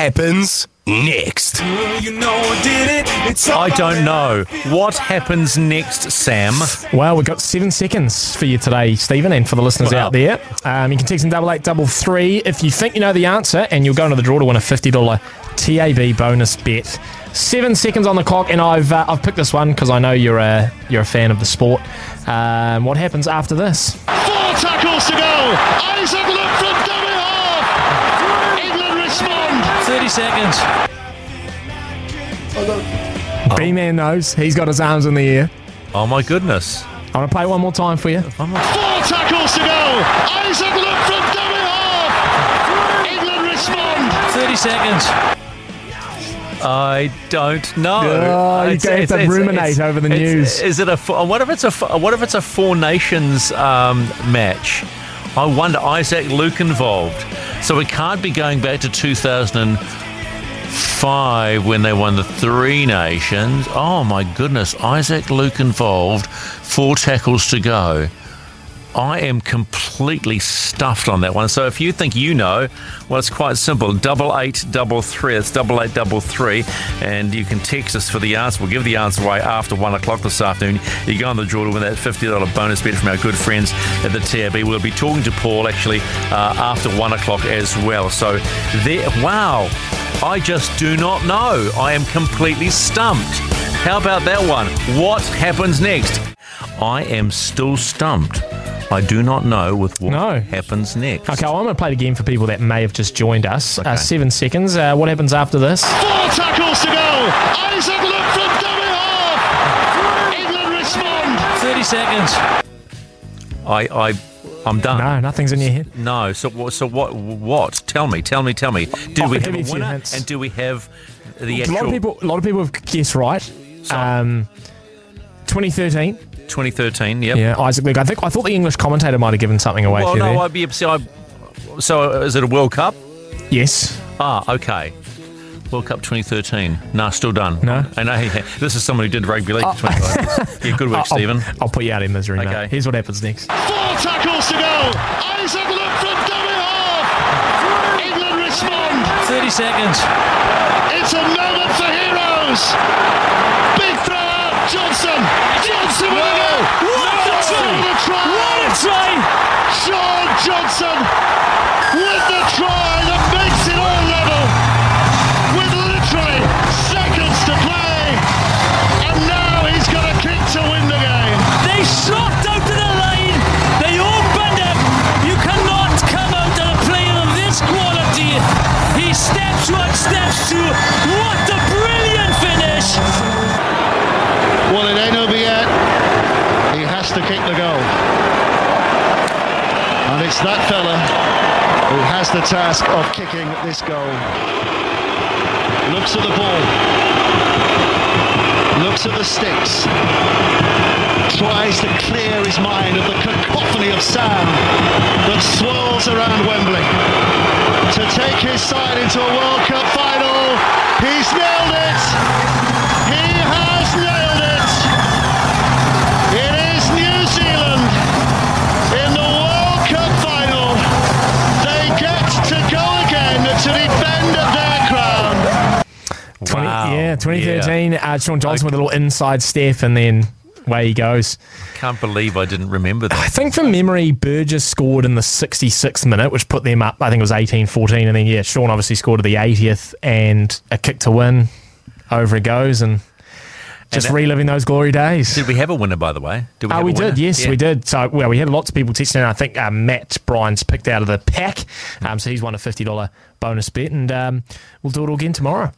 happens next? I don't know. What happens next, Sam? Well, we've got seven seconds for you today, Stephen, and for the listeners Wow. out there. Um, you can text in double eight double three if you think you know the answer, and you'll go into the draw to win a fifty dollar TAB bonus bet. Seven seconds on the clock, and I've uh, I've picked this one because I know you're a you're a fan of the sport. Um, what happens after this? Four tackles to go. Isaac Luke from dummy half. England respond. 30 seconds. B man knows he's got his arms in the air. Oh my goodness. I'm gonna play one more time for you. Four tackles to go. Isaac Luke from dummy half. England respond. 30 seconds. I don't know. Oh, you gave to ruminate over the it's- news. Is it a? What if it's a? What if it's a Four Nations um, match? I wonder. Isaac Luke involved, so we can't be going back to 2005 when they won the Three Nations. Oh my goodness, Isaac Luke involved. Four tackles to go. I am completely stuffed on that one. So if you think you know, well, it's quite simple. Double eight double three. It's double eight double three, and you can text us for the answer. We'll give the answer away after one o'clock this afternoon. You go on the draw to win that fifty dollar bonus bet from our good friends at the TAB. We'll be talking to Paul actually uh, after one o'clock as well. So there, wow, I just do not know. I am completely stumped. How about that one? What happens next? I am still stumped. I do not know with what No. happens next. Okay, well, I'm going to play the game for people that may have just joined us. Okay. Uh, seven seconds. Uh, what happens after this? Four tackles to go. Isaac Luke from dummy half. England respond. 30 seconds. I, I, I'm done. No, nothing's in your head. No. So, what- so what? What? Tell me. Tell me. Tell me. Do I'll we give have a a winner? hints. And do we have the actual? A lot of people, a lot of people have guessed right. Um, 2013. 2013? Yep. Yeah, Isaac Luke. I think I thought the English commentator might have given something away Well, for you no. there. I'd be. So, I, so is it a World Cup? yes. Ah, okay. World Cup 2013. Nah, still done. No? I know. This is someone who did rugby league for 25 years. Yeah, good work, I'll- Stephen. I'll, I'll put you out in misery, mate. Here's what happens next. Four tackles to go. Isaac Luke from dummy half. England respond. 30 seconds. It's a moment for heroes. Big throw out. Johnson. Johnson with a goal. What a try! With a try. What a try! Shaun Johnson with the try that makes it all level. With literally seconds to play. And now he's got a kick to win the game. They shot out to the line. They all bend up. You cannot come out to a player of this quality. He steps one, steps two. Has to kick the goal. And it's that fella who has the task of kicking this goal. Looks at the ball. Looks at the sticks. Tries to clear his mind of the cacophony of sound that swirls around Wembley. To take his side into a World Cup final. Crown. 20, Yeah, 2013. Uh, Shaun Johnson with a little inside step, and then Way he goes. Can't believe I didn't remember that. I think from memory, Burgess scored in the 66th minute, which put them up. I think it was 18 14. And then, yeah, Shaun obviously scored at the 80th and a kick to win. Over it goes. And just that- reliving those glory days. Did we have a winner, by the way? Did Oh, have we a winner? did. Yes, Yeah. we did. So, well, we had lots of people texting. in. I think uh, Matt Bryan's picked out of the pack. Um, so he's won a $50 bonus bet. And um, we'll do it all again tomorrow.